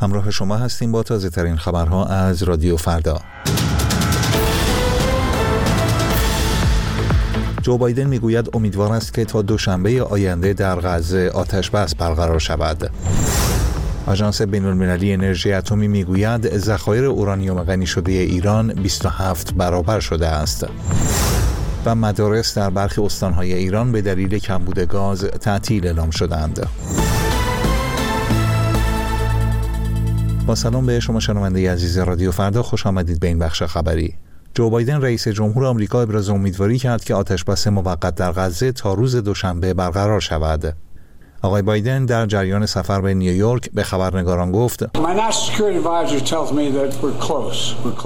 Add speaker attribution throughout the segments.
Speaker 1: همراه شما هستیم با تازه ترین خبرها از رادیو فردا. جو بایدن می‌گوید امیدوار است که تا دوشنبه آینده در غزه آتش بس برقرار شود. آژانس بین المللی انرژی اتمی می‌گوید ذخایر اورانیوم غنی شده ایران 27 برابر شده است. و مدارس در برخی استانهای ایران به دلیل کمبود گاز تعطیل اعلام شدند. با سلام به شما شنونده عزیز رادیو. فردا خوش آمدید به این بخش خبری. جو بایدن رئیس جمهور آمریکا ابراز امیدواری کرد که آتشبس موقت در غزه تا روز دوشنبه برقرار شود. آقای بایدن در جریان سفر به نیویورک به خبرنگاران گفت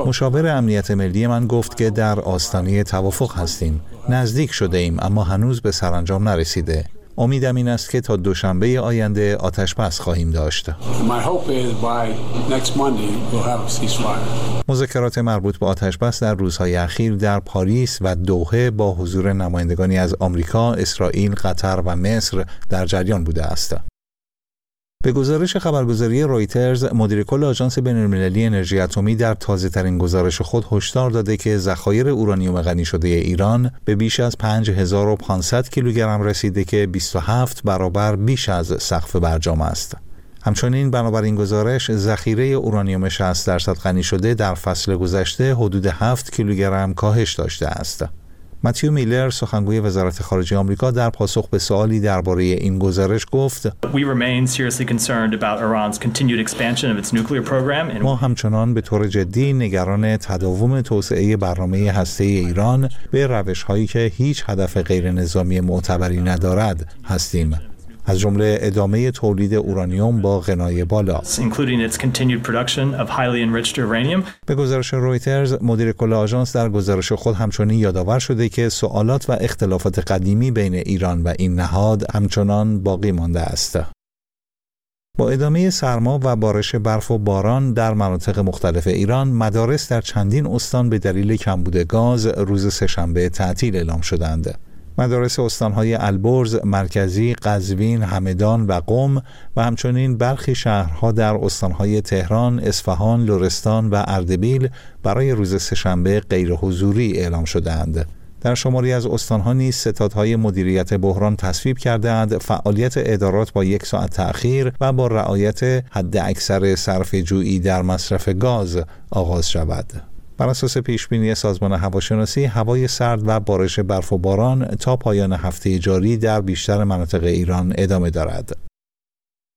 Speaker 1: مشاور امنیت ملی من گفت که در آستانه توافق هستیم. نزدیک شده ایم اما هنوز به سرانجام نرسیده. امیدم این است که تا دوشنبه آینده آتش بس خواهیم داشت. مذاکرات مربوط به آتش بس در روزهای اخیر در پاریس و دوحه با حضور نمایندگانی از آمریکا، اسرائیل، قطر و مصر در جریان بوده است. به گزارش خبرگزاری رویترز مدیر کل آژانس بین‌المللی انرژی اتمی در تازه‌ترین گزارش خود هشدار داده که ذخایر اورانیوم غنی شده ایران به بیش از 5500 کیلوگرم رسیده که 27 برابر بیش از سقف برجام است. همچنین بنابر این گزارش ذخیره اورانیوم 60 درصد غنی شده در فصل گذشته حدود 7 کیلوگرم کاهش داشته است. متیو میلر سخنگوی وزارت خارجه آمریکا در پاسخ به سوالی درباره این گزارش گفت ما همچنان به طور جدی نگران تداوم توسعه برنامه هسته ایران به روش هایی که هیچ هدف غیر نظامی معتبری ندارد هستیم. از جمله ادامه تولید اورانیوم با غنای بالا. به گزارش رویترز مدیر کل آژانس در گزارش خود همچنین یادآور شده که سوالات و اختلافات قدیمی بین ایران و این نهاد همچنان باقی مانده است. با ادامه سرما و بارش برف و باران در مناطق مختلف ایران مدارس در چندین استان به دلیل کمبود گاز روز سهشنبه تعطیل اعلام شدند. مدارس استانهای البرز، مرکزی، قزوین، همدان و قم و همچنین برخی شهرها در استانهای تهران، اصفهان، لرستان و اردبیل برای روز سهشنبه غیر حضوری اعلام شدهاند. در شماری از استانها نیز ستادهای مدیریت بحران تصویب کردهاند فعالیت ادارات با یک ساعت تأخیر و با رعایت حد اکثر صرف جویی در مصرف گاز آغاز شود. بر اساس پیشبینی سازمان هواشناسی هوای سرد و بارش برف و باران تا پایان هفته جاری در بیشتر مناطق ایران ادامه دارد.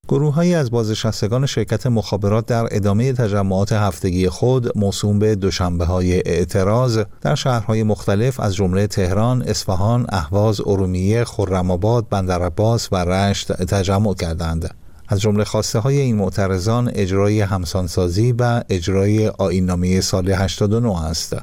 Speaker 1: گروههایی از بازنشستگان شرکت مخابرات در ادامه تجمعات هفتگی خود موسوم به دوشنبه های اعتراض در شهرهای مختلف از جمله تهران، اصفهان، اهواز، ارومیه، خرم‌آباد، بندرعباس و رشت تجمع کردند. از جمله خواسته های این معترضان اجرای همسانسازی و اجرای آیننامه سال 89 است.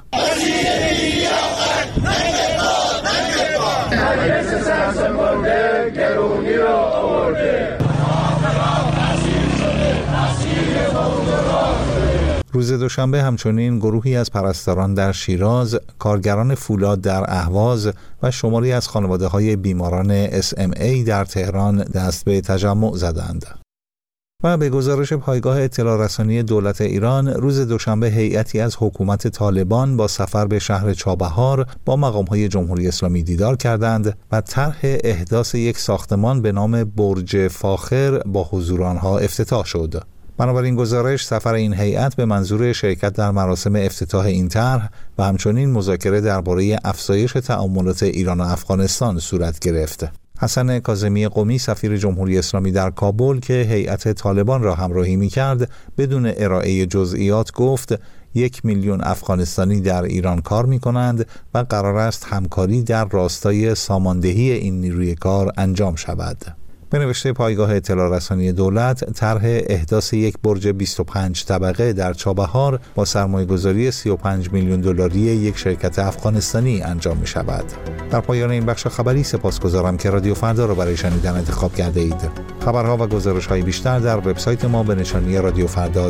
Speaker 1: روز دوشنبه همچنین گروهی از پرستاران در شیراز، کارگران فولاد در اهواز و شماری از خانواده های بیماران SMA در تهران دست به تجمع زدند. و به گزارش پایگاه اطلاع رسانی دولت ایران روز دوشنبه هیئتی از حکومت طالبان با سفر به شهر چابهار با های جمهوری اسلامی دیدار کردند و طرح احداث یک ساختمان به نام برج فاخر با حضور آنها افتتاح شد. بنابراین گزارش سفر این هیئت به منظور شرکت در مراسم افتتاح این طرح و همچنین مذاکره درباره افزایش تعاملات ایران و افغانستان صورت گرفت. حسن کاظمی قومی سفیر جمهوری اسلامی در کابل که هیئت طالبان را همراهی می کرد بدون ارائه جزئیات گفت یک میلیون افغانستانی در ایران کار می کنند و قرار است همکاری در راستای ساماندهی این نیروی کار انجام شود. به نوشته پایگاه اطلاع رسانی دولت طرح احداث یک برج 25 طبقه در چابهار با سرمایه گذاری 35 میلیون دلاری یک شرکت افغانستانی انجام می شود. در پایان این بخش خبری سپاسگزارم که رادیو فردا را برای شنیدن انتخاب کرده اید. خبرها و گزارش های بیشتر در وبسایت ما به نشانی رادیو فردا